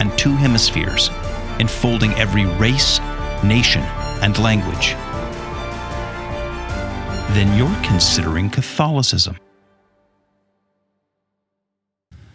and two hemispheres, enfolding every race, nation, and language, then you're considering Catholicism.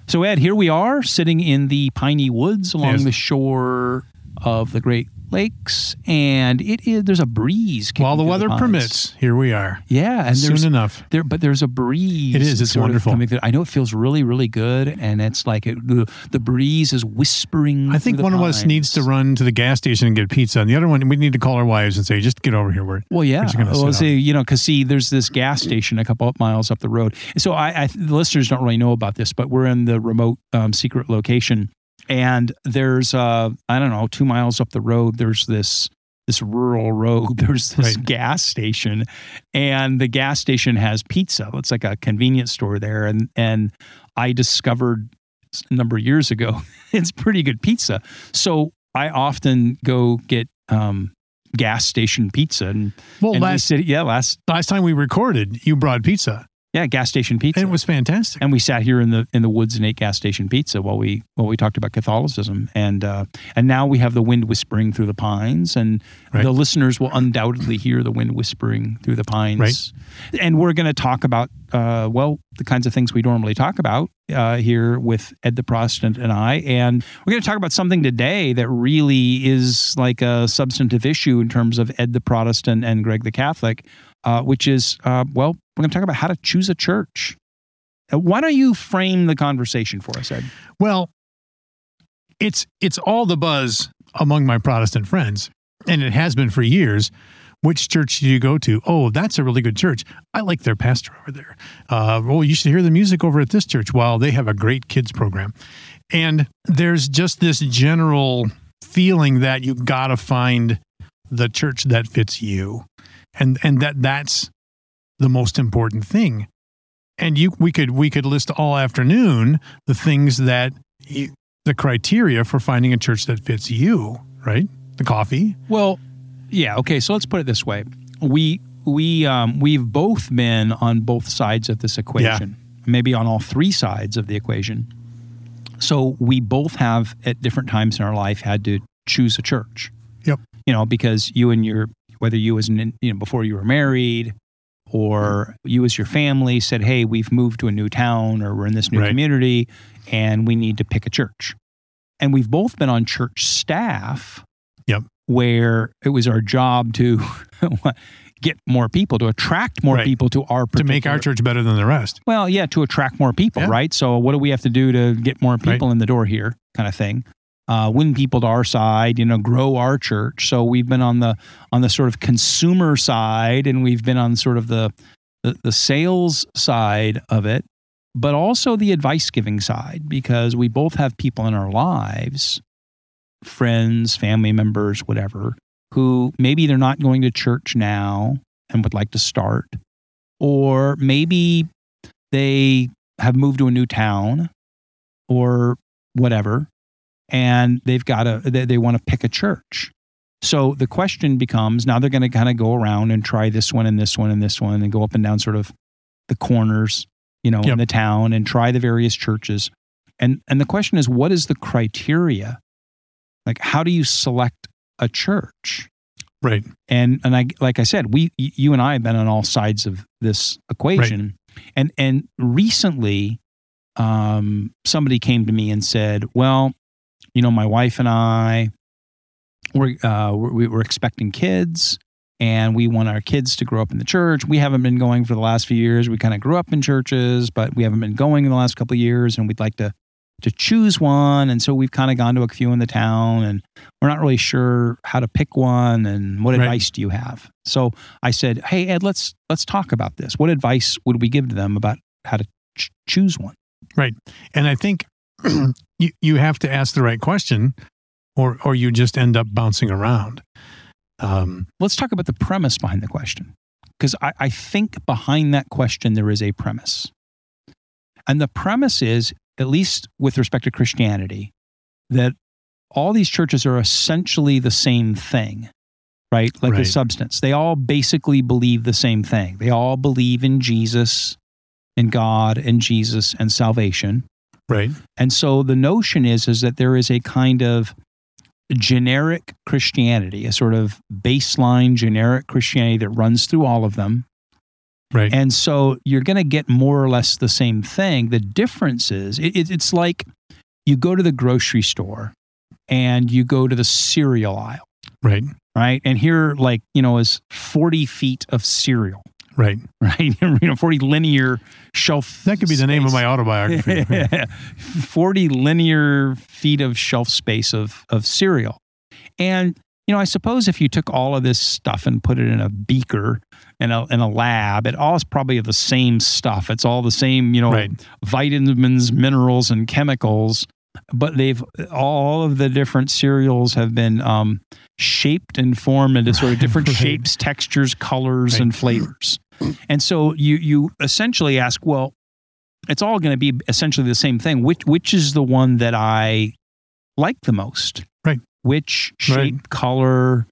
So, Ed, here we are sitting in the piney woods along Yes. the shore of the Great Lakes, and it is there's a breeze. While the weather pines. permits, here we are. Yeah, and Soon enough. there, but there's a breeze. It is, it's wonderful. coming through. I know it feels really, really good, and it's like it, the, the breeze is whispering. I think the one of us needs to run to the gas station and get pizza, and the other one we need to call our wives and say, "Just get over here." We're Well, yeah. just gonna Well, see, you know, because see, there's this gas station a couple of miles up the road. So I, I the listeners don't really know about this, but we're in the remote um, secret location, and there's uh, I don't know, two miles up the road, there's this this rural road. There's this Right. gas station, and the gas station has pizza. It's like a convenience store there, and and I discovered a number of years ago it's pretty good pizza. So I often go get um, gas station pizza and well, and we last sit, yeah, last last time we recorded, you brought pizza, yeah, gas station pizza. and it was fantastic. and we sat here in the in the woods and ate gas station pizza while we while we talked about Catholicism. And uh, and now we have the wind whispering through the pines, and Right. the listeners will undoubtedly hear the wind whispering through the pines. Right. And we're going to talk about uh, well the kinds of things we normally talk about uh, here with Ed the Protestant and I, and we're going to talk about something today that really is like a substantive issue in terms of Ed the Protestant and Greg the Catholic, uh, which is uh, well we're going to talk about how to choose a church. Uh, Why don't you frame the conversation for us, Ed? Well, it's it's all the buzz among my Protestant friends, and it has been for years. Which church do you go to? Oh, that's a really good church. I like their pastor over there. Uh, oh, you should hear the music over at this church. Wow, they have a great kids program. And there's just this general feeling that you got to find the church that fits you, and and that that's the most important thing. And you, we could we could list all afternoon the things that you, the criteria for finding a church that fits you, right? The coffee, Well, yeah, okay. So let's put it this way: we we um, we've both been on both sides of this equation, maybe on all three sides of the equation. So we both have at different times in our life had to choose a church. Yep. You know, because you and your whether you as an you know before you were married or you as your family said, "Hey, we've moved to a new town or we're in this new Right. community and we need to pick a church." And we've both been on church staff Yep. where it was our job to get more people, to attract more Right. people to our to make our church better than the rest. Well, yeah, to attract more people, Yeah. right? So what do we have to do to get more people in the door here, kind of thing? Uh, win people to our side, you know, grow our church. So we've been on the on the sort of consumer side, and we've been on sort of the the, the sales side of it, but also the advice giving side, because we both have people in our lives, friends, family members, whatever, who maybe they're not going to church now and would like to start, or maybe they have moved to a new town or whatever, and they've got to, they, they want to pick a church. So the question becomes now they're going to kind of go around and try this one and this one and this one and go up and down sort of the corners, you know, in the town and try the various churches. And, and the question is, what is the criteria? Like, how do you select a church? Right. and and I like I said, we you and I have been on all sides of this equation, Right. and and recently, um, somebody came to me and said, well, you know, my wife and I, we're uh, we're, we're expecting kids. And we want our kids to grow up in the church. We haven't been going for the last few years. We kind of grew up in churches, but we haven't been going in the last couple of years. And we'd like to to choose one. And so we've kind of gone to a few in the town, and we're not really sure how to pick one and what Right. advice do you have so i said hey ed let's let's talk about this what advice would we give to them about how to ch- choose one Right, And I think you, you have to ask the right question. or or you just end up bouncing around. Um, Let's talk about the premise behind the question. Because I, I think behind that question, there is a premise. And the premise is, at least with respect to Christianity, that all these churches are essentially the same thing, right? Like the substance. They all basically believe the same thing. They all believe in Jesus and God and Jesus and salvation. Right. And so the notion is is that there is a kind of generic Christianity, a sort of baseline generic Christianity that runs through all of them. Right. And so you're going to get more or less the same thing. The difference is it, it- it's like you go to the grocery store and you go to the cereal aisle, right. right? And here, like, you know, is 40 feet of cereal, Right. right? you know, 40 linear shelf. That could be the name of my autobiography. 40 linear feet of shelf space of, of cereal. And, you know, I suppose if you took all of this stuff and put it in a beaker and a, in a lab, it all is probably the same stuff. It's all the same, you know, Right. vitamins, minerals, and chemicals. But they've all of the different cereals have been um, shaped and formed into sort of different Right. shapes, textures, colors, Right. and flavors. And so you you essentially ask, well, it's all going to be essentially the same thing. Which which is the one that I like the most? Right. Which shape, Right. color,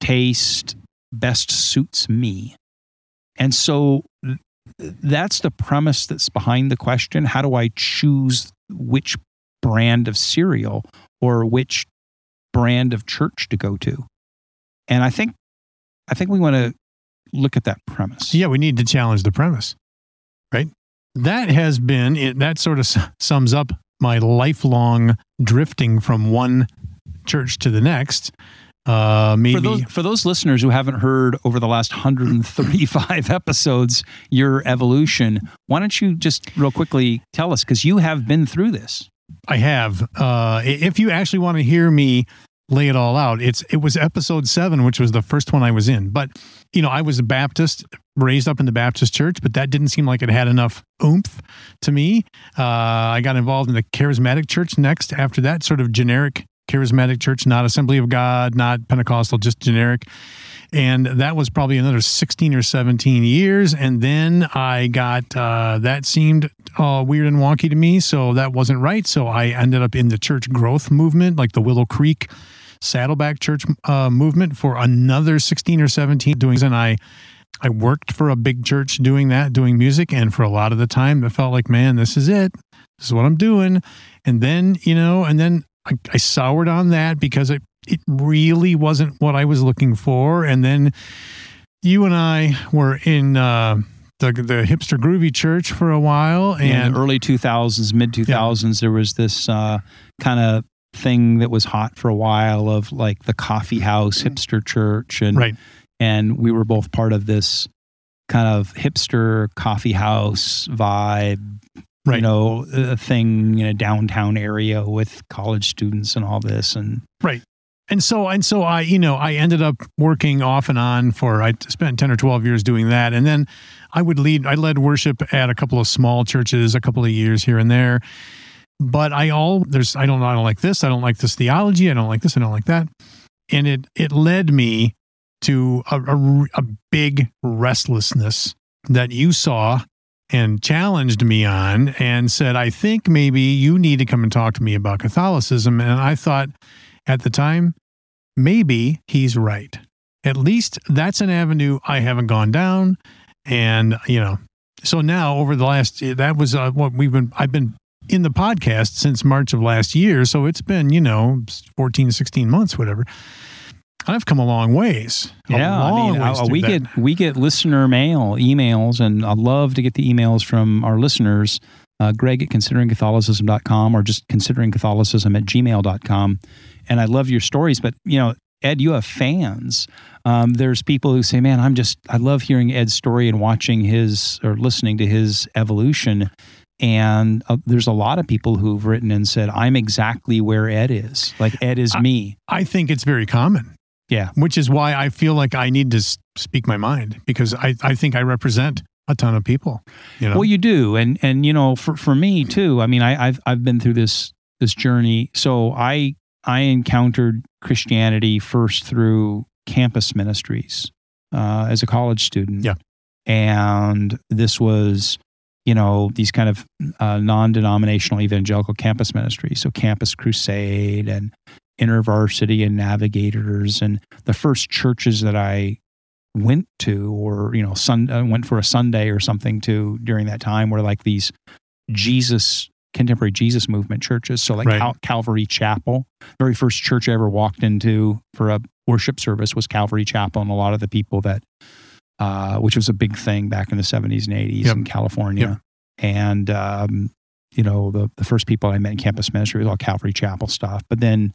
taste best suits me? And so that's the premise that's behind the question. How do I choose which brand of cereal or which brand of church to go to? And I think I think we want to look at that premise. Yeah, we need to challenge the premise, right? That has been it, that sort of sums up my lifelong drifting from one church to the next. Uh, maybe For those, for those listeners who haven't heard over the last 135 episodes your evolution, why don't you just real quickly tell us because you have been through this. I have. Uh, if you actually want to hear me lay it all out, it's it was episode seven, which was the first one I was in. But you know, I was a Baptist, raised up in the Baptist church, but that didn't seem like it had enough oomph to me. Uh, I got involved in the charismatic church next. After that, sort of generic charismatic church, not Assembly of God, not Pentecostal, just generic. And that was probably another 16 or 17 years. And then I got, uh, that seemed uh, weird and wonky to me. So that wasn't right. So I ended up in the church growth movement, like the Willow Creek Saddleback Church uh, movement for another 16 or 17 doing. And I, I worked for a big church doing that, doing music. And for a lot of the time, it felt like, man, this is it. This is what I'm doing. And then, you know, and then I, I soured on that because it, it really wasn't what I was looking for. And then you and I were in uh, the, the hipster groovy church for a while. in And the early 2000s, mid 2000s, there was this uh, kind of thing that was hot for a while of like the coffee mm-hmm. house mm-hmm. hipster church and right, and we were both part of this kind of hipster coffee house vibe right. you know a thing in a downtown area with college students and all this and right and so and so I, you know, I ended up working off and on for I spent ten or twelve years doing that, and then I would lead. I led worship at a couple of small churches, a couple of years here and there. But I all there's I don't I don't like this. I don't like this theology. I don't like this. I don't like that. And it it led me to a, a, a big restlessness that you saw and challenged me on and said, I think maybe you need to come and talk to me about Catholicism. And I thought at the time, maybe he's right. At least that's an avenue I haven't gone down. And, you know, so now over the last, that was uh, what we've been, I've been in the podcast since March of last year. So it's been, you know, 14, 16 months, whatever. I've come a long ways. A yeah i mean ways uh, through we that. get we get listener mail emails and i love to get the emails from our listeners uh, greg at consideringcatholicism.com or just consideringcatholicism at gmail.com and i love your stories but you know ed you have fans um, there's people who say man i'm just i love hearing ed's story and watching his or listening to his evolution and uh, there's a lot of people who've written and said i'm exactly where ed is like ed is I- me I think it's very common. Yeah. Which is why I feel like I need to speak my mind because I, I think I represent a ton of people. You know, Well, you do, and and you know, for for me too. I mean, I, I've I've been through this this journey, so I I encountered Christianity first through campus ministries uh, as a college student. Yeah. And this was, you know, these kind of uh, non denominational evangelical campus ministries. So Campus Crusade and InterVarsity and Navigators. And the first churches that I went to or, you know, sun, uh, went for a Sunday or something to during that time were like these Jesus contemporary Jesus movement churches. So like Right. Cal- Calvary Chapel, very first church I ever walked into for a worship service was Calvary Chapel, and a lot of the people that, uh, which was a big thing back in the seventies and eighties Yep. in California, and um, you know the the first people I met in campus ministry was all Calvary Chapel stuff, but then.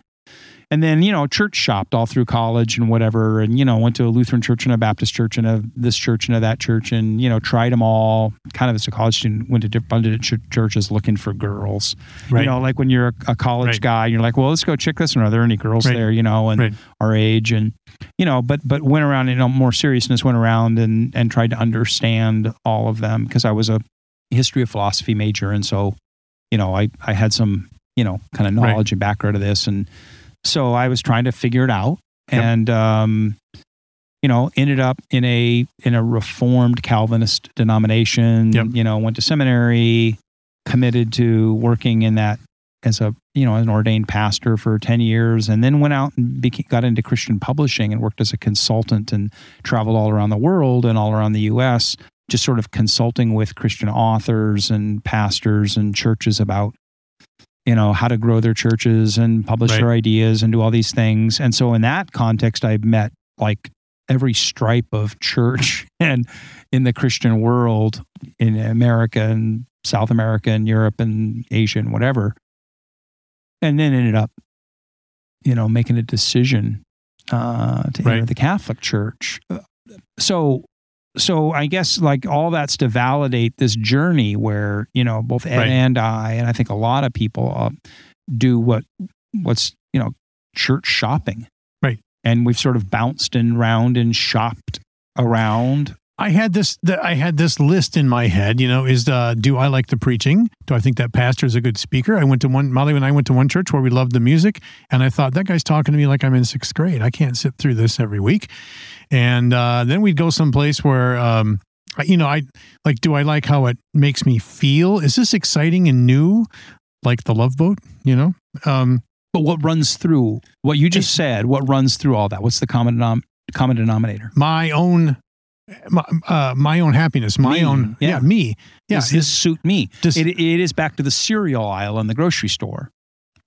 And then, you know, church shopped all through college and whatever. And, you know, went to a Lutheran church and a Baptist church and a this church and a that church and, you know, tried them all. Kind of as a college student, went to different bunch of ch- churches looking for girls. Right. You know, like when you're a, a college Right. guy, you're like, well, let's go check this. And are there any girls Right. there? You know, and our age and you know, but but went around. You know, more seriousness went around and and tried to understand all of them because I was a history of philosophy major, and so you know, I I had some you know kind of Right. knowledge and background of this, and so I was trying to figure it out, Yep. and um, you know, ended up in a in a reformed Calvinist denomination. Yep. You know, went to seminary, committed to working in that as a you know an ordained pastor for 10 years and then went out and beca- got into christian publishing and worked as a consultant and traveled all around the world and all around the us just sort of consulting with christian authors and pastors and churches about you know how to grow their churches and publish Right. their ideas and do all these things and so in that context i met like every stripe of church and in the christian world in america and south america and europe and asia and whatever and then ended up you know making a decision uh, to enter the catholic church so so i guess like all that's to validate this journey where you know both ed Right. and i and i think a lot of people uh, do what what's you know church shopping Right. and we've sort of bounced and round and shopped around I had this. The, I had this list in my head. You know, is uh, do I like the preaching? Do I think that pastor is a good speaker? I went to one. Molly and I went to one church where we loved the music, and I thought that guy's talking to me like I'm in sixth grade. I can't sit through this every week. And uh, then we'd go someplace where, um, I- you know, I like. Do I like how it makes me feel? Is this exciting and new, like the Love Boat? You know, um, but what runs through what you just said what runs through all that what's the common denom- common denominator my own. My, uh, my own happiness, my Me, own, yeah. yeah, me, yeah. does this suit me Does- it, it is back to the cereal aisle in the grocery store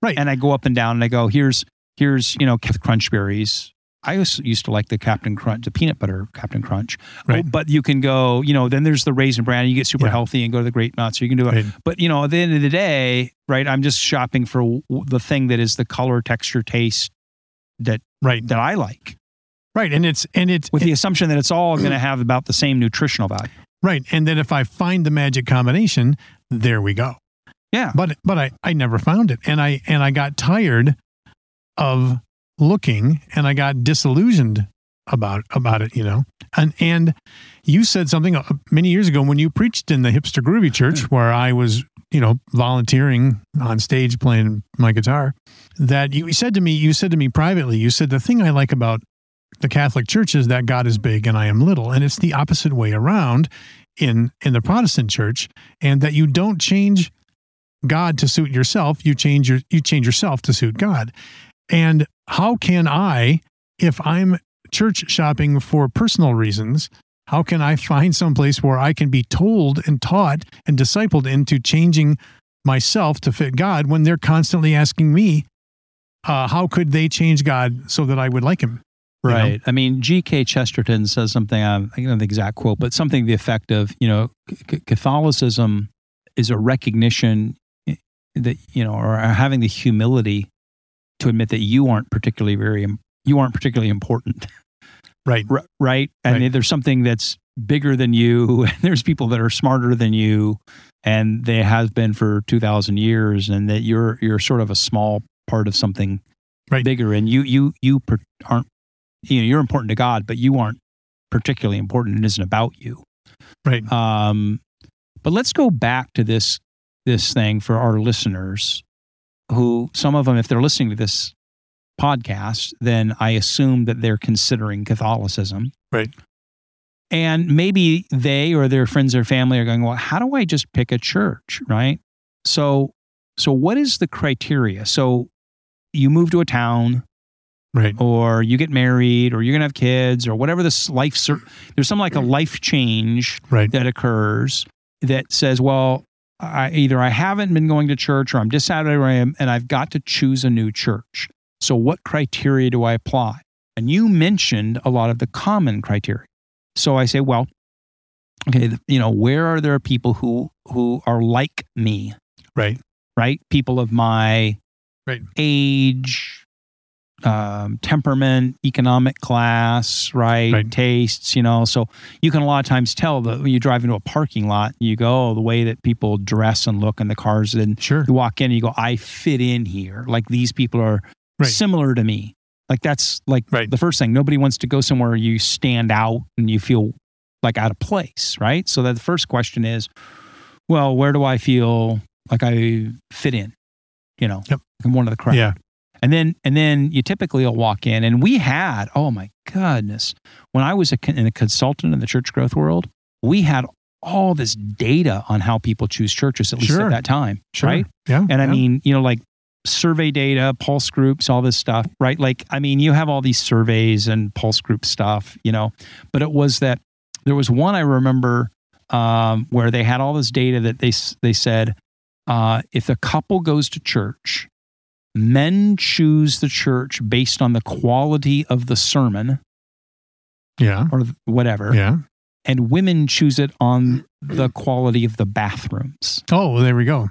Right. and i go up and down and i go here's here's you know crunch berries i used to like the captain crunch the peanut butter captain crunch Right. Oh, but you can go you know then there's the raisin bran you get super Yeah. healthy and go to the Grape Nuts or you can do it Right. but you know at the end of the day right i'm just shopping for w- the thing that is the color texture taste that right, that i like right, and it's and it's with the assumption that it's all going to have about the same nutritional value Right. And then if I find the magic combination, there we go. yeah But but I, I never found it. And I and I got tired of looking and I got disillusioned about about it, you know. And and you said something uh, many years ago when you preached in the hipster groovy church where I was, you know, volunteering on stage playing my guitar, that you said to me, you said to me privately, you said the thing I like about the Catholic Church is that God is big and I am little, and it's the opposite way around in in the Protestant church, and that you don't change God to suit yourself, you change your you change yourself to suit God. And how can I, if I'm church shopping for personal reasons, how can I find some place where I can be told and taught and discipled into changing myself to fit God when they're constantly asking me, uh, how could they change God so that I would like him? You know? Right. I mean, G.K. Chesterton says something, I don't know the exact quote, but something to the effect of, you know, C- Catholicism is a recognition eh, that, you know, or having the humility to admit that you aren't particularly very, you aren't particularly important. Right. R- right. And Right. there's something that's bigger than you. And there's people that are smarter than you. And they have been for 2000 years and that you're, you're sort of a small part of something Right. bigger. And you, you, you per- aren't, you know, you're important to God, but you aren't particularly important. It isn't about you. Right. Um, but let's go back to this, this thing for our listeners who some of them, if they're listening to this podcast, then I assume that they're considering Catholicism. Right. And maybe they or their friends or family are going, well, how do I just pick a church? Right. So, so what is the criteria? So you move to a town, Right. or you get married, or you're going to have kids, or whatever this life, cir- there's some like a life change Right. that occurs that says, well, I, either I haven't been going to church or I'm dissatisfied where I am and I've got to choose a new church. So, what criteria do I apply? And you mentioned a lot of the common criteria. So I say, well, okay, you know, where are there people who who are like me, Right. right? People of my Right. age, um, temperament, economic class, right? Right. Tastes, you know. So you can a lot of times tell that when you drive into a parking lot, you go, oh, the way that people dress and look in the cars, and Sure. you walk in and you go, I fit in here. Like these people are Right. similar to me. Like that's like Right. the first thing. Nobody wants to go somewhere you stand out and you feel like out of place, right? So that the first question is, well, where do I feel like I fit in? You know, Yep. I'm one of the crowd. Yeah. And then and then you typically will walk in, and we had oh my goodness, when I was a, con- a consultant in the church growth world, we had all this data on how people choose churches at least Sure. at that time, Sure. right? Yeah. And I yeah. mean, you know, like survey data, pulse groups, all this stuff, right? Like, I mean, you have all these surveys and pulse group stuff, you know, but it was that there was one I remember um, where they had all this data that they they said uh, if a couple goes to church, men choose the church based on the quality of the sermon yeah. or whatever, Yeah. and women choose it on the quality of the bathrooms. Oh, well, there we go.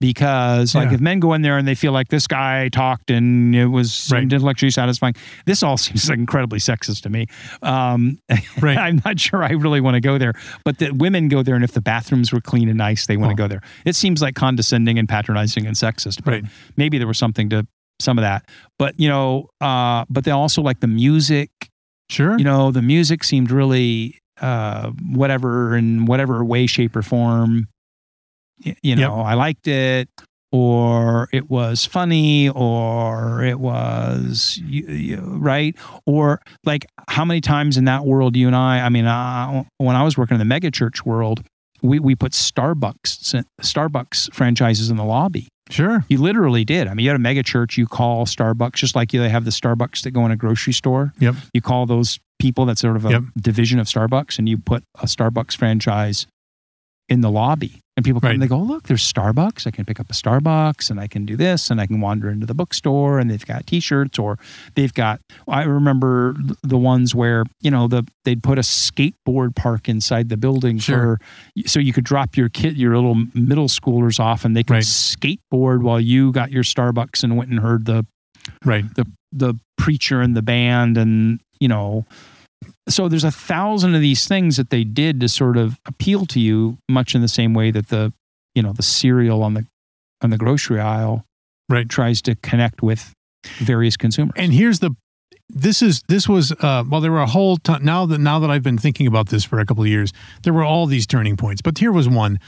Because like Yeah. if men go in there and they feel like this guy talked and it was Right. intellectually satisfying this all seems like incredibly sexist to me um, Right. i'm not sure i really want to go there but that women go there and if the bathrooms were clean and nice they want to Oh. go there it seems like condescending and patronizing and sexist but Right. maybe there was something to some of that but you know uh, but they also like the music Sure. you know the music seemed really uh, whatever in whatever way shape or form you know i liked it or it was funny or it was you, you, right or like how many times in that world you and i i mean uh, when i was working in the mega church world we, we put starbucks starbucks franchises in the lobby sure. you literally did. I mean, you had a mega church, you call Starbucks, just like you have the Starbucks that go in a grocery store. Yep. You call those people that's sort of a Yep. division of Starbucks and you put a Starbucks franchise in the lobby. And people come Right. and they go, look, there's Starbucks. I can pick up a Starbucks and I can do this and I can wander into the bookstore and they've got t-shirts or they've got I remember the ones where, you know, the they'd put a skateboard park inside the building Sure. for so you could drop your kid your little middle schoolers off and they could Right. skateboard while you got your Starbucks and went and heard the Right. The, the preacher and the band and you know so there's a thousand of these things that they did to sort of appeal to you much in the same way that the you know the cereal on the on the grocery aisle Right. tries to connect with various consumers And here's the this is this was uh well there were a whole ton now that now that I've been thinking about this for a couple of years there were all these turning points but here was one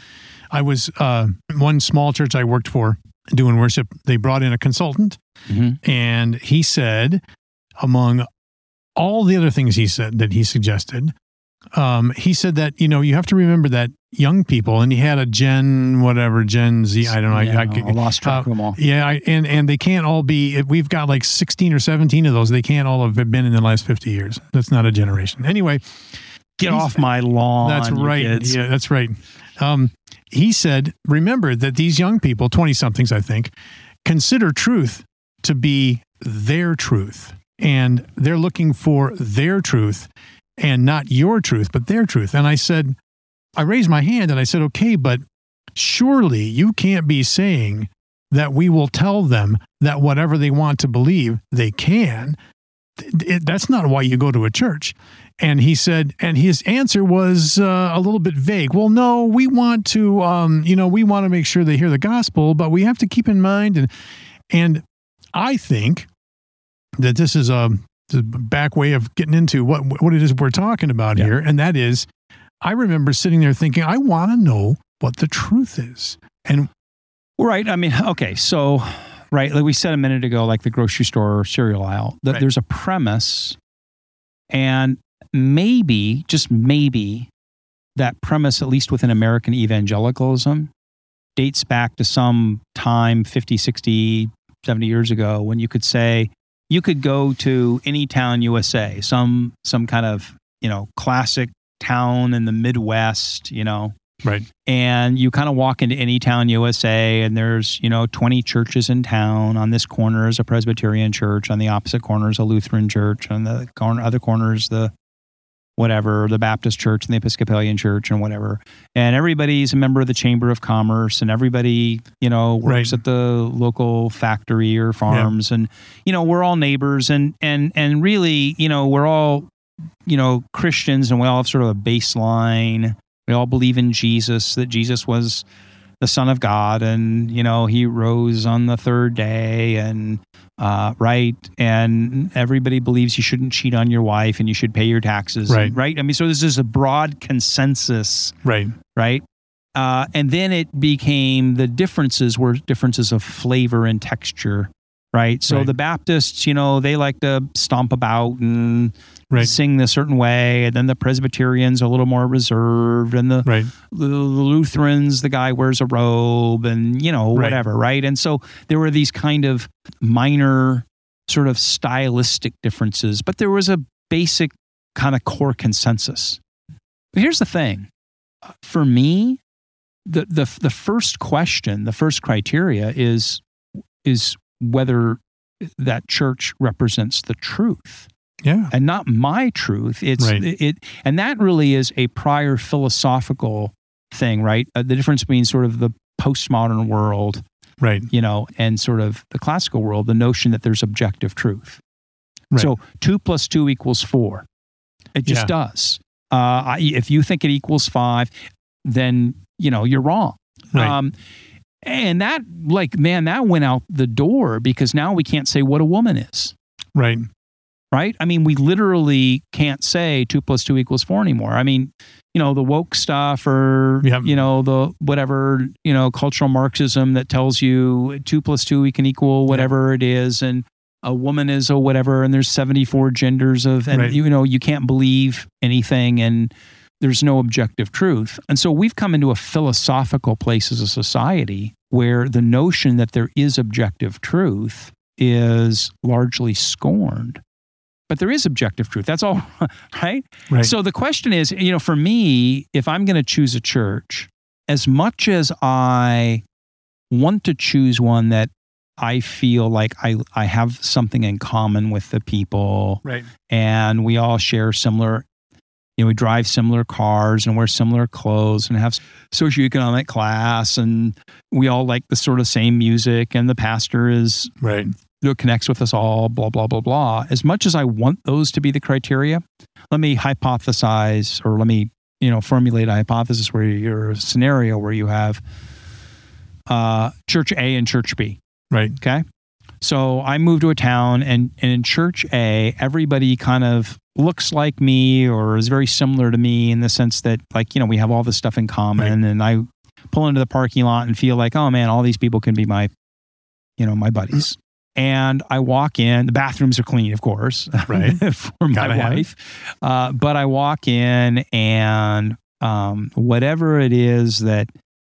I was uh one small church I worked for doing worship they brought in a consultant Mhm. and he said among all the other things he said that he suggested um he said that you know you have to remember that young people and he had a gen whatever gen z I don't know Yeah, I, I, I lost track uh, of them all yeah, I, and and they can't all be. We've got like sixteen or seventeen of those. They can't all have been in the last fifty years. That's not a generation. Anyway, get off my lawn that's right. kids. Yeah, that's right. Um, he said, remember that these young people, twenty somethings, I think, consider truth to be their truth, and they're looking for their truth, and not your truth, but their truth. And I said, I raised my hand and I said, okay, but surely you can't be saying that we will tell them that whatever they want to believe, they can. It- that's not why you go to a church. And he said, and his answer was uh, a little bit vague. Well, no, we want to, um, you know, we want to make sure they hear the gospel, but we have to keep in mind, and and I think that this is a, the back way of getting into what what it is we're talking about Yeah. here, and that is, I remember sitting there thinking, I want to know what the truth is, and Right. I mean, okay. So right? Like we said a minute ago, like the grocery store or cereal aisle, that Right. there's a premise, and maybe, just maybe, that premise, at least within American evangelicalism, dates back to some time 50, 60, 70 years ago when you could say, you could go to any town USA, some some kind of you know classic town in the Midwest, you know, Right. and you kind of walk into any town USA and there's you know 20 churches in town on this corner is a presbyterian church on the opposite corner is a lutheran church on the corner other corner is the whatever the baptist church and the episcopalian church and whatever. And everybody's a member of the chamber of commerce and everybody you know works Right. at the local factory or farms. And you know we're all neighbors and and and really you know we're all you know christians and we all have sort of a baseline. We all believe in Jesus, that Jesus was the Son of God, and you know he rose on the third day, and uh, right, and everybody believes you shouldn't cheat on your wife, and you should pay your taxes, Right. right. I mean, so this is a broad consensus, Right. right? Uh, and then it became the differences were differences of flavor and texture, right? So Right. the Baptists, you know, they like to stomp about and Right. sing a certain way, and then the Presbyterians are a little more reserved, and the, Right. the Lutherans, the guy wears a robe, and you know whatever, right? And so there were these kind of minor, sort of stylistic differences, but there was a basic kind of core consensus. But here's the thing, for me, the the the first question, the first criteria is is whether that church represents the truth Yeah. and not my truth. It's Right. it, and that really is a prior philosophical thing, right? Uh, the difference between sort of the postmodern world, Right. you know, and sort of the classical world, the notion that there's objective truth. Right. So two plus two equals four. It just Yeah. does. Uh, I, if you think it equals five, then you know you're wrong. Right. Um, and that, like, man, that went out the door because now we can't say what a woman is right. right? I mean, we literally can't say two plus two equals four anymore. I mean, you know, the woke stuff or, Yep. you know, the whatever, you know, cultural Marxism that tells you two plus two we can equal whatever it is. And a woman is a whatever. And there's 74 genders of, and, Right. you know, you can't believe anything and there's no objective truth. And so we've come into a philosophical place as a society where the notion that there is objective truth is largely scorned but there is objective truth. That's all, right? Right. So the question is, you know, for me, if I'm going to choose a church, as much as I want to choose one that I feel like I, I have something in common with the people right. and we all share similar, you know, we drive similar cars and wear similar clothes and have socioeconomic class and we all like the sort of same music and the pastor is Right. that connects with us all, blah, blah, blah, blah. As much as I want those to be the criteria, let me hypothesize or let me, you know, formulate a hypothesis where you're a scenario where you have uh, church A and church B. Right. Okay. So I moved to a town and, and in church A, everybody kind of looks like me or is very similar to me in the sense that like, you know, we have all this stuff in common and I pull into the parking lot and feel like, oh man, all these people can be my, you know, my buddies. And I walk in, the bathrooms are clean, of course, Right. for my Gotta wife. Uh, but I walk in and um, whatever it is that,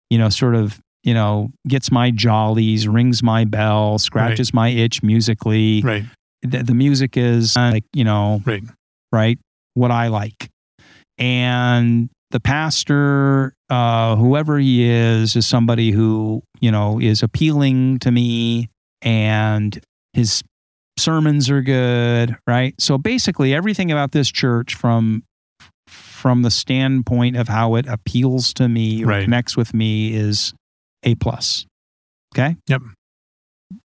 you know, sort of, you know, gets my jollies, rings my bell, scratches my itch musically. Right. The, the music is uh, like, you know, Right. right? What I like. And the pastor, uh, whoever he is, is somebody who, you know, is appealing to me and his sermons are good, right? So basically everything about this church from from the standpoint of how it appeals to me or Right. connects with me is A plus. Okay? Yep.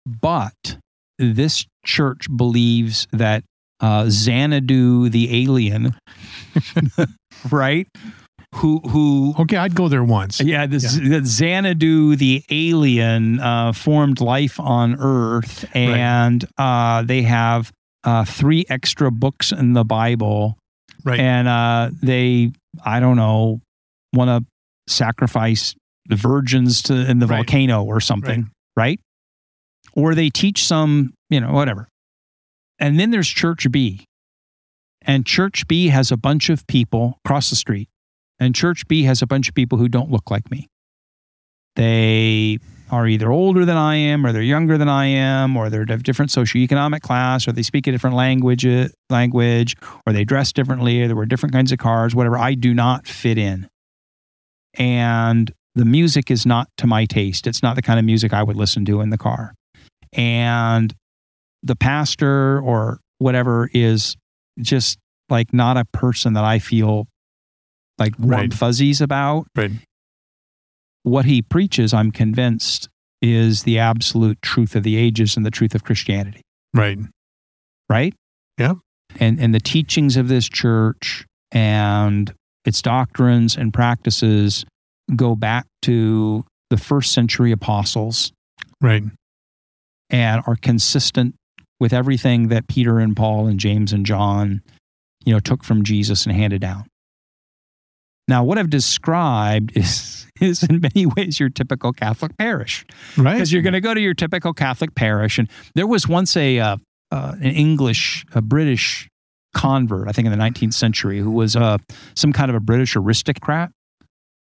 But this church believes that uh, Xanadu the alien, right? Who who Okay. I'd go there once. yeah, this that Xanadu the alien uh, formed life on Earth, and uh, they have uh, three extra books in the Bible, Right. and uh, they I don't know want to sacrifice the virgins to in the Right. volcano or something, right? or they teach some, you know, whatever. And then there's Church B. And Church B has a bunch of people across the street. And Church B has a bunch of people who don't look like me. They are either older than I am, or they're younger than I am, or they're of different socioeconomic class, or they speak a different language, language, or they dress differently, or they wear different kinds of cars, whatever. I do not fit in. And the music is not to my taste. It's not the kind of music I would listen to in the car. And the pastor or whatever is just like not a person that I feel like warm Right. fuzzies about. Right. What he preaches, I'm convinced, is the absolute truth of the ages and the truth of Christianity, Right. right? Yeah. And and the teachings of this church and its doctrines and practices go back to the first century apostles Right. and are consistent with everything that Peter and Paul and James and John, you know, took from Jesus and handed down. Now, what I've described is, is in many ways your typical Catholic parish Right. because you're going to go to your typical Catholic parish. And there was once a uh, uh, an English, a British convert, I think in the 19th century, who was uh, some kind of a British aristocrat,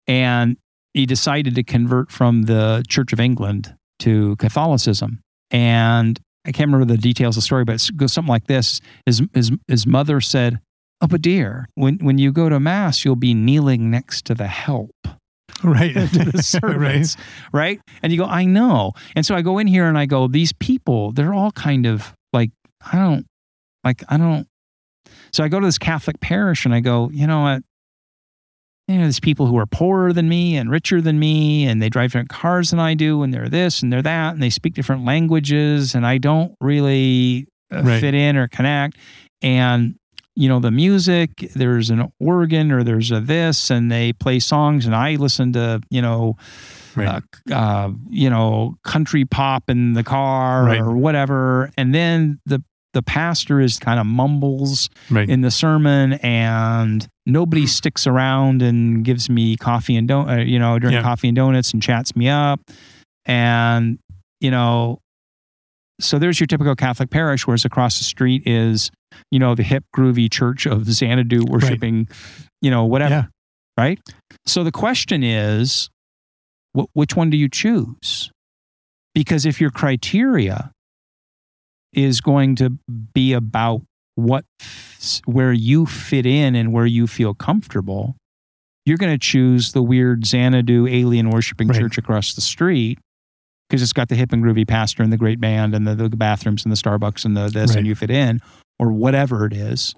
and he decided to convert from the Church of England to Catholicism. And I can't remember the details of the story, but it goes something like this: his his his mother said. Oh, but dear, when, when you go to Mass, you'll be kneeling next to the help right. to the right. right. And you go, I know. And so I go in here and I go, these people, they're all kind of like, I don't, like, I don't. So I go to this Catholic parish and I go, you know what? You know, there's people who are poorer than me and richer than me, and they drive different cars than I do, and they're this and they're that, and they speak different languages, and I don't really uh, Right. fit in or connect. And you know the music there's an organ or there's a this and they play songs and i listen to you know Right. uh, uh, you know country pop in the car Right. or whatever and then the the pastor is kind of mumbles right. in the sermon and nobody sticks around and gives me coffee and don- uh, you know during Yeah. coffee and donuts and chats me up. And you know so there's your typical catholic parish whereas across the street is you know the hip groovy church of xanadu worshiping you know whatever Yeah. right? So the question is wh- which one do you choose? Because if your criteria is going to be about what where you fit in and where you feel comfortable you're going to choose the weird xanadu alien worshiping Right. church across the street because it's got the hip and groovy pastor and the great band and the, the bathrooms and the starbucks and the this Right. and you fit in or whatever it is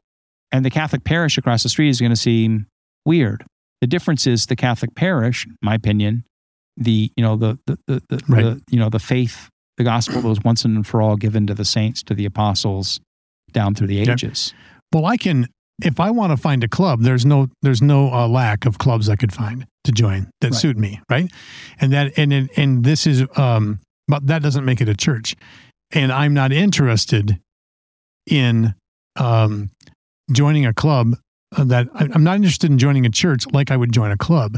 and the catholic parish across the street is going to seem weird the difference is the catholic parish my opinion the you know the the, the, the, Right. the you know the faith the gospel was once and for all given to the saints to the apostles down through the Yeah. ages Well, I can if I want to find a club. There's no there's no uh, lack of clubs I could find to join that Right. suit me, right? And that and and, and this is um, but that doesn't make it a church. And I'm not interested in um, joining a club that I'm not interested in joining a church like I would join a club.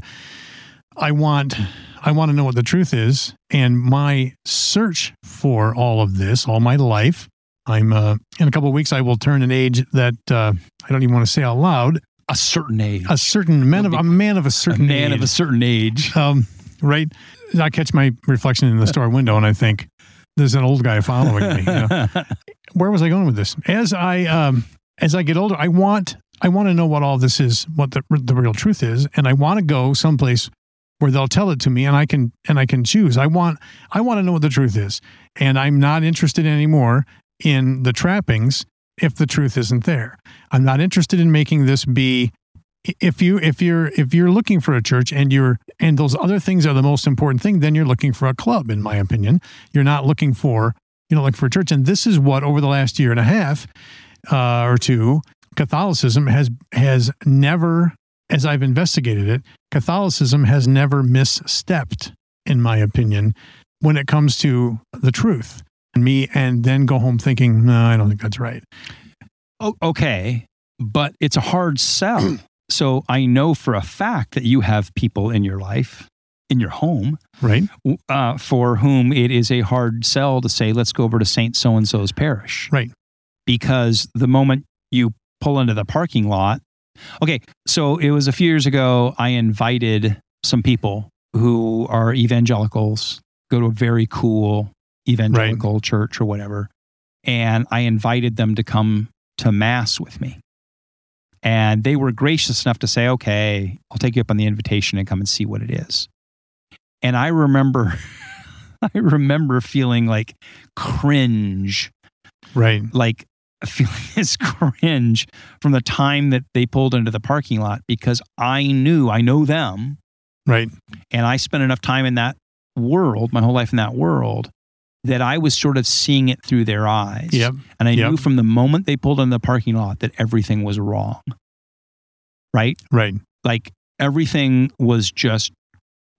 I want I want to know what the truth is, and my search for all of this all my life I'm uh, in a couple of weeks. I will turn an age that uh, I don't even want to say out loud. a certain age A certain man of a man of a a certain man of a age. certain age um, right. I catch my reflection in the store window and I think there's an old guy following me. you know? Where was I going with this? As I um, as I get older, I want I want to know what all this is, what the the real truth is, and I want to go someplace where they'll tell it to me and I can and I can choose. I want I want to know what the truth is, and I'm not interested anymore in the trappings if the truth isn't there. I'm not interested in making this be if you if you're if you're looking for a church and you're and those other things are the most important thing, then you're looking for a club, in my opinion. You're not looking for you know looking for a church. And this is what over the last year and a half uh, or two, Catholicism has has never, as I've investigated it, Catholicism has never misstepped, in my opinion, when it comes to the truth. And me and then go home thinking, no, I don't think that's right. O- okay, but it's a hard sell. so I know for a fact that you have people in your life in your home, Right. uh, for whom it is a hard sell to say, let's go over to Saint so and so's parish. Right. Because the moment you pull into the parking lot, okay, so it was a few years ago, I invited some people who are evangelicals, go to a very cool evangelical church or whatever, and I invited them to come to Mass with me. And they were gracious enough to say, okay, I'll take you up on the invitation and come and see what it is. And I remember, I remember feeling like cringe, Right. like feeling this cringe from the time that they pulled into the parking lot because I knew, I know them, Right. and I spent enough time in that world, my whole life in that world, that I was sort of seeing it through their eyes. Yep. And I Yep. knew from the moment they pulled in the parking lot that everything was wrong. Right? Right. Like everything was just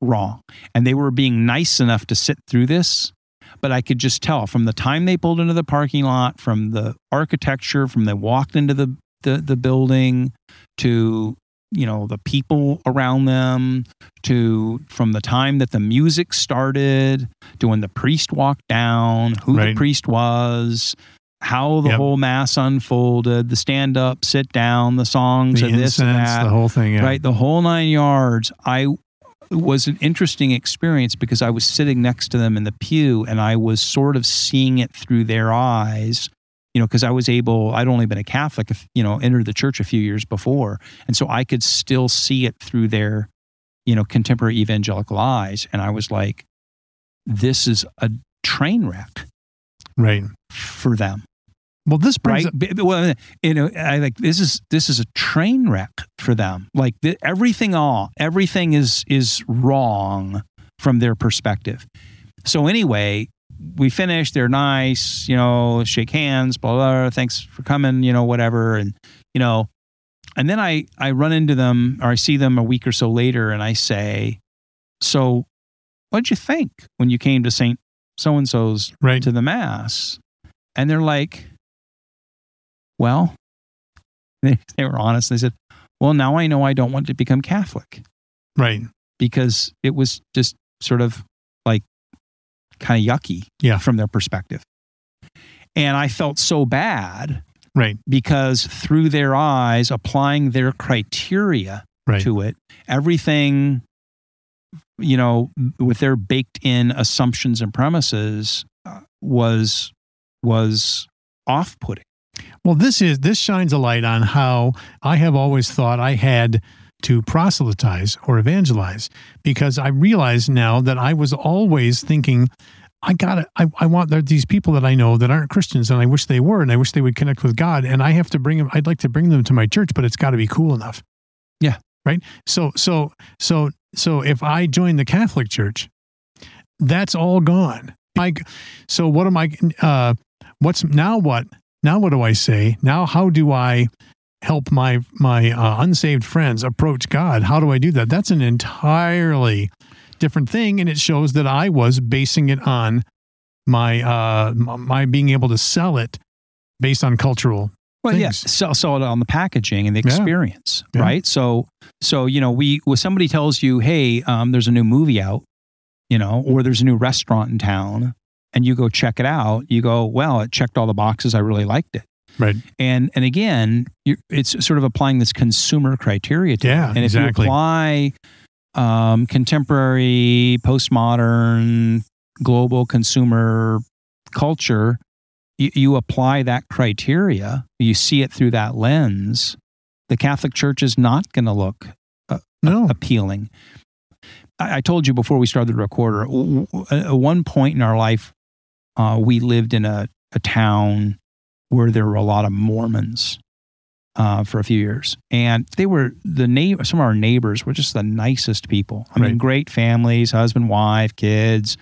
wrong. And they were being nice enough to sit through this. But I could just tell from the time they pulled into the parking lot, from the architecture, from they walked into the, the, the building to, you know, the people around them, to from the time that the music started to when the priest walked down, who the priest was, how the Yep. whole mass unfolded, the stand up, sit down, the songs, The and this and that the whole thing. Yeah. right the whole nine yards i it was an interesting experience because i was sitting next to them in the pew and i was sort of seeing it through their eyes you know because i was able i'd only been a catholic if- you know entered the church a few years before and so i could still see it through their you know contemporary evangelical eyes and i was like this is a train wreck Right. for them Well, this brings right? up, Well, you know, I like this is this is a train wreck for them. Like the, everything all everything is is wrong from their perspective. So anyway, we finish. They're nice, you know, shake hands, blah blah. blah thanks for coming, you know, whatever, and you know, and then I I run into them or I see them a week or so later, and I say, so what'd you think when you came to Saint so and so's right. to the mass and they're like well they, they were honest they said well now i know i don't want to become catholic Right. because it was just sort of like kind of yucky Yeah. from their perspective and i felt so bad Right. because through their eyes applying their criteria Right. to it everything you know with their baked in assumptions and premises uh, was was off putting Well, this is this shines a light on how I have always thought I had to proselytize or evangelize because I realize now that I was always thinking I got it. I, I want there, these people that I know that aren't Christians and I wish they were and I wish they would connect with God and I have to bring them I'd like to bring them to my church but it's got to be cool enough. Yeah. Right? So so so so if I join the Catholic Church that's all gone. I, so what am I uh what's now what now what do I say? Now how do I help my my uh, unsaved friends approach God? How do I do that? That's an entirely different thing, and it shows that I was basing it on my uh my being able to sell it based on cultural. well yeah things. sell, sell it on the packaging and the Yeah. experience Yeah. right so so you know we when somebody tells you hey um, there's a new movie out you know or there's a new restaurant in town and you go check it out you go well it checked all the boxes i really liked it Right. and and again it's sort of applying this consumer criteria to Yeah, it. and exactly. if you apply um, contemporary postmodern global consumer culture you, you apply that criteria you see it through that lens the catholic church is not going to look No. appealing. I, I told you before we started the recorder, w- w- at one point in our life, uh, we lived in a, a town where there were a lot of Mormons uh, for a few years. And they were the neighbor, some of our neighbors were just the nicest people. I mean, great families, husband, wife, kids.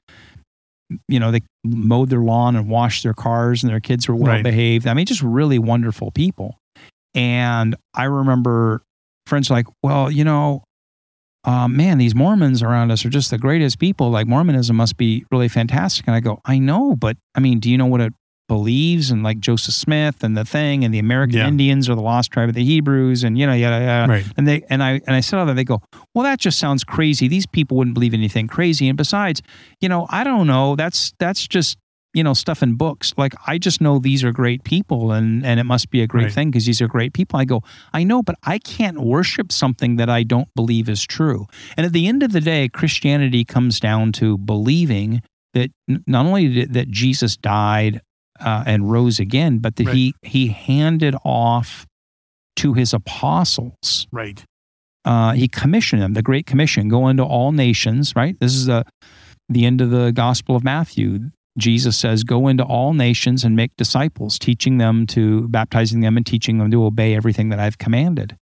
You know, they mowed their lawn and washed their cars, and their kids were well Right. behaved. I mean, just really wonderful people. And I remember friends like, well, you know, um, man, these Mormons around us are just the greatest people. Like Mormonism must be really fantastic. And I go, I know, but I mean, do you know what a believes and like Joseph Smith and the thing and the American Yeah. Indians or the lost tribe of the Hebrews and you know yada yada. Right. And they and I and I said all that they go, well, that just sounds crazy. These people wouldn't believe anything crazy. And besides, you know, I don't know. That's that's just you know stuff in books. Like I just know these are great people and and it must be a great Right. thing because these are great people. I go, I know, but I can't worship something that I don't believe is true. And at the end of the day, Christianity comes down to believing that not only did, that Jesus died uh, and rose again, but that Right. he he handed off to his apostles Right. uh, he commissioned them, the Great Commission, go into all nations, right? This is the, the end of the Gospel of Matthew. Jesus says, Go into all nations and make disciples, teaching them to, baptizing them and teaching them to obey everything that I've commanded.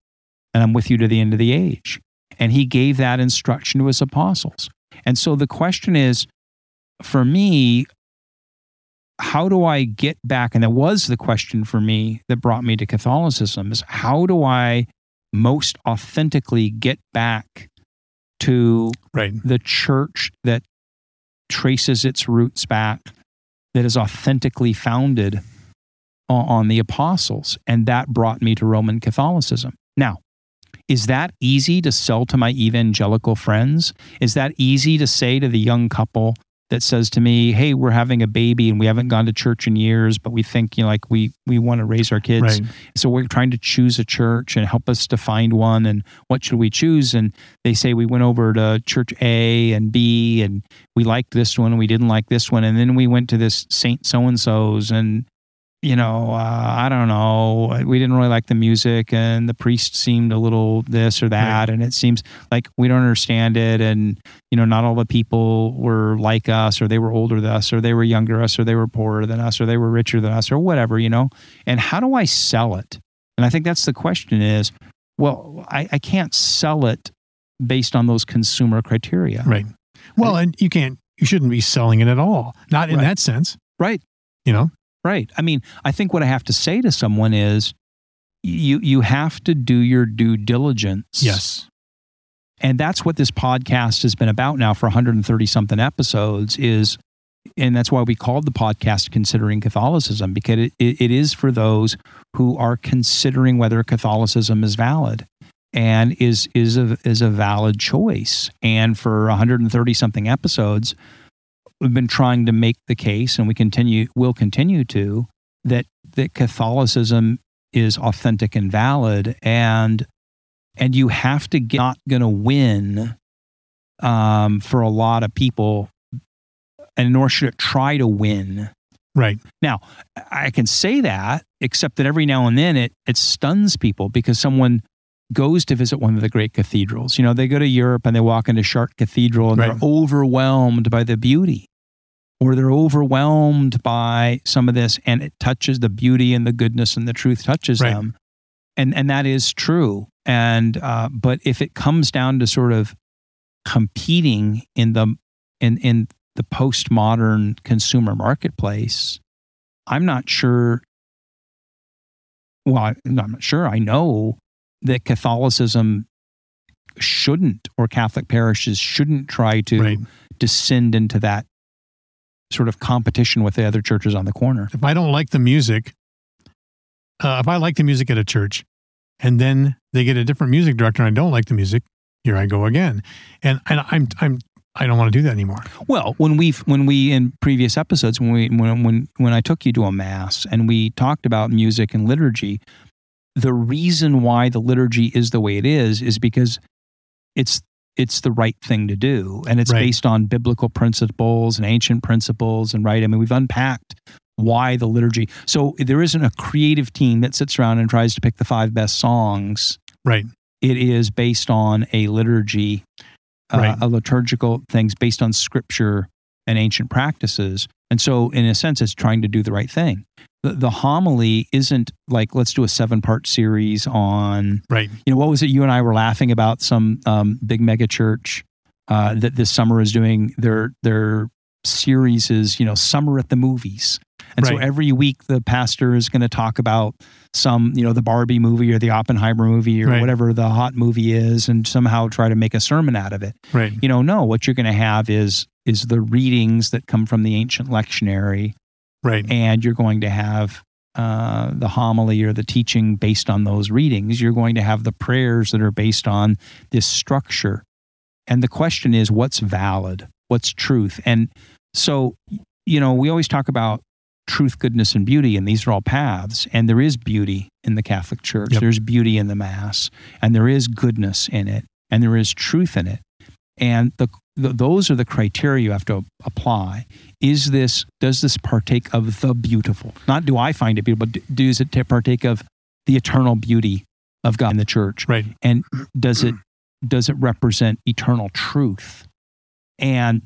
And I'm with you to the end of the age. And he gave that instruction to his apostles. And so the question is for me, how do I get back? And that was the question for me that brought me to Catholicism is how do I most authentically get back to Right. the church that traces its roots back, that is authentically founded on, on the apostles. And that brought me to Roman Catholicism. Now, is that easy to sell to my evangelical friends? Is that easy to say to the young couple that says to me, "Hey, we're having a baby and we haven't gone to church in years, but we think you know, like we we want to raise our kids, Right. so we're trying to choose a church and help us to find one and what should we choose? And they say we went over to church A and B and we liked this one and we didn't like this one. And then we went to this Saint so and so's and you know uh, I don't know we didn't really like the music and the priest seemed a little this or that and it seems like we don't understand it and you know not all the people were like us or they were older than us or they were younger than us or they were poorer than us or they were richer than us or whatever you know and how do I sell it and I think that's the question is, well, I, I can't sell it based on those consumer criteria. Right. Well, and you can't, you shouldn't be selling it at all. Not in Right. that sense, Right. you know? Right. I mean, I think what I have to say to someone is you you have to do your due diligence. Yes. And that's what this podcast has been about now for 130 something episodes is and that's why we called the podcast considering catholicism because it, it, it is for those who are considering whether catholicism is valid and is is a is a valid choice and for 130 something episodes we've been trying to make the case and we continue will continue to that that catholicism is authentic and valid and and you have to get not going to win um, for a lot of people and nor should it try to win Right. Now, I can say that, except that every now and then it it stuns people because someone goes to visit one of the great cathedrals. You know, they go to Europe and they walk into Chartres Cathedral and Right. they're overwhelmed by the beauty. Or they're overwhelmed by some of this and it touches the beauty and the goodness and the truth touches Right. them. And and that is true. And uh, but if it comes down to sort of competing in the in in the postmodern consumer marketplace, I'm not sure. Well, I, I'm not sure. I know that Catholicism shouldn't, or Catholic parishes shouldn't try to Right. descend into that sort of competition with the other churches on the corner. If I don't like the music, uh, if I like the music at a church and then they get a different music director and I don't like the music, here I go again. And, and I'm, I'm, I don't want to do that anymore. Well, when we when we in previous episodes when we when when when I took you to a mass and we talked about music and liturgy, the reason why the liturgy is the way it is is because it's it's the right thing to do and it's Right. based on biblical principles and ancient principles and right. I mean, we've unpacked why the liturgy. So there isn't a creative team that sits around and tries to pick the five best songs Right. it is based on a liturgy, uh, Right. a liturgical things based on scripture and ancient practices. And so, in a sense, it's trying to do the right thing. The, the homily isn't like, let's do a seven part series on, Right. you know, what was it you and I were laughing about some um, big mega church uh, that this summer is doing their, their series is, you know, summer at the movies. And so every week the pastor is going to talk about some, you know, the Barbie movie or the Oppenheimer movie or Right. whatever the hot movie is and somehow try to make a sermon out of it. Right. You know, no, what you're going to have is is the readings that come from the ancient lectionary Right. and you're going to have uh, the homily or the teaching based on those readings. You're going to have the prayers that are based on this structure. And the question is, what's valid? What's truth? And so, you know, we always talk about truth, goodness, and beauty, and these are all paths. And there is beauty in the Catholic Church, Yep. there's beauty in the Mass, and there is goodness in it, and there is truth in it. And the, the, those are the criteria you have to apply. Is this, does this partake of the beautiful? Not do I find it beautiful, but does it partake of the eternal beauty of God in the church? Right. and does it does it represent eternal truth and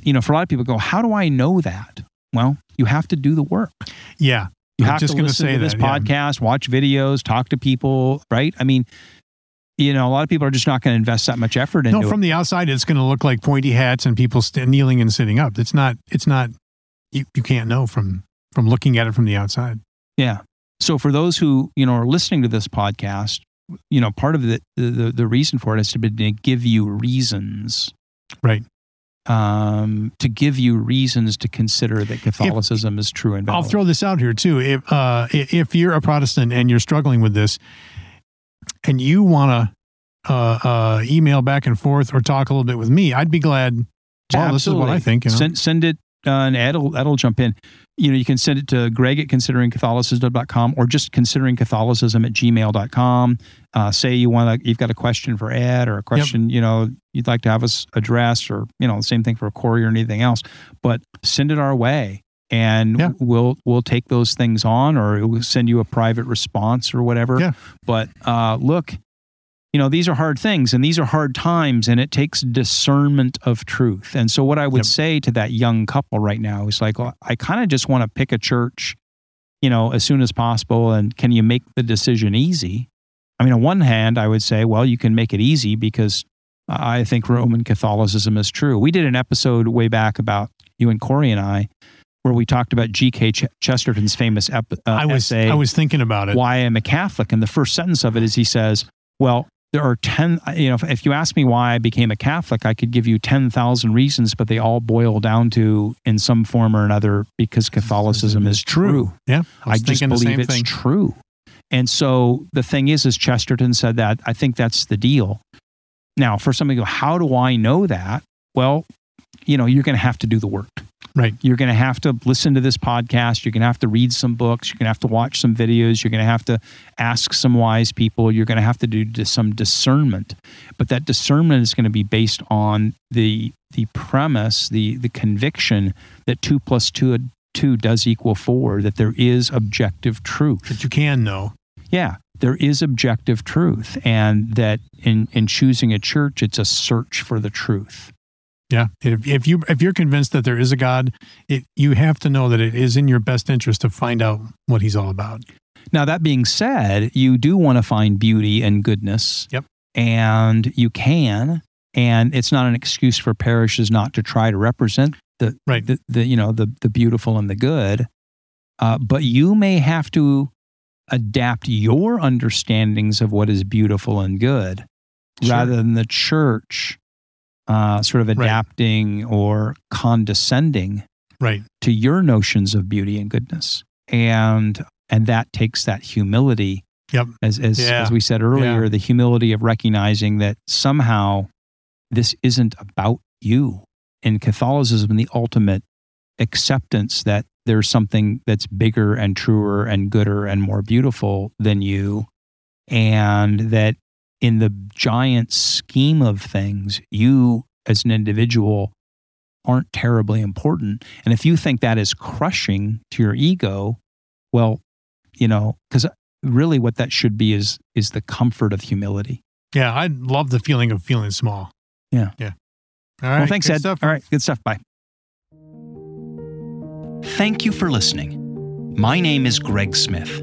you know for a lot of people go how do i know that well you have to do the work Yeah. you I'm have just to listen say to this that, yeah. podcast watch videos talk to people right i mean you know a lot of people are just not going to invest that much effort into No, from it the outside, it's going to look like pointy hats and people st- kneeling and sitting up. It's not. It's not. You, you can't know from from looking at it from the outside. yeah so for those who you know are listening to this podcast you know part of the the, the reason for it is to, be, to give you reasons Right. um, to give you reasons to consider that Catholicism is true and valid. I'll throw this out here too. If uh, if you're a Protestant and you're struggling with this, and you want to uh, uh, email back and forth or talk a little bit with me, I'd be glad. Well, this is what I think. You know? Send, send it, uh, and Ed'll, Ed'll jump in. You know, you can send it to greg at consideringcatholicism.com or just consideringcatholicism at gmail.com. Uh, say you want to, you've got a question for Ed or a question, you know, you'd like to have us address or, you know, the same thing for Corey or anything else, but send it our way. And Yeah. we'll we'll take those things on, or we'll send you a private response or whatever. Yeah. But uh, look, you know these are hard things and these are hard times and it takes discernment of truth and so what i would Yep. say to that young couple right now is like well, i kind of just want to pick a church you know as soon as possible and can you make the decision easy i mean on one hand i would say well you can make it easy because i think roman catholicism is true we did an episode way back about you and corey and i where we talked about gk Ch- chesterton's famous ep- uh, I was essay I was thinking about it. why I'm a Catholic. And the first sentence of it is he says, Well, there are 10, you know, if, if you ask me why I became a Catholic, I could give you 10,000 reasons, but they all boil down to, in some form or another, because Catholicism is true. Yeah, I, I just believe it's thing. true. And so the thing is, as Chesterton said that, I think that's the deal. Now, for somebody to go, how do I know that? Well, you know, you're going to have to do the work. Right. You're going to have to listen to this podcast. You're going to have to read some books. You're going to have to watch some videos. You're going to have to ask some wise people. You're going to have to do some discernment. But that discernment is going to be based on the the premise, the the conviction that two plus two two does equal four. That there is objective truth. that you can know. Yeah, there is objective truth, and that in in choosing a church, it's a search for the truth. Yeah, if, if you if you're convinced that there is a God, it, you have to know that it is in your best interest to find out what He's all about. Now, that being said, you do want to find beauty and goodness. Yep. And you can. And it's not an excuse for parishes not to try to represent the, Right. the, the you know, the, the beautiful and the good. Uh, but you may have to adapt your understandings of what is beautiful and good Sure. rather than the church uh, sort of Right. adapting or condescending Right. to your notions of beauty and goodness and and that takes that humility Yep. as as, Yeah. as we said earlier Yeah. the humility of recognizing that somehow this isn't about you in catholicism the ultimate acceptance that there's something that's bigger and truer and gooder and more beautiful than you and that in the giant scheme of things you as an individual aren't terribly important. And if you think that is crushing to your ego, well, you know, because really what that should be is is the comfort of humility. Yeah, I love the feeling of feeling small. Yeah. Yeah. All right. well, thanks, good Ed. stuff. All right, good stuff. Bye. Thank you for listening. My name is Greg Smith.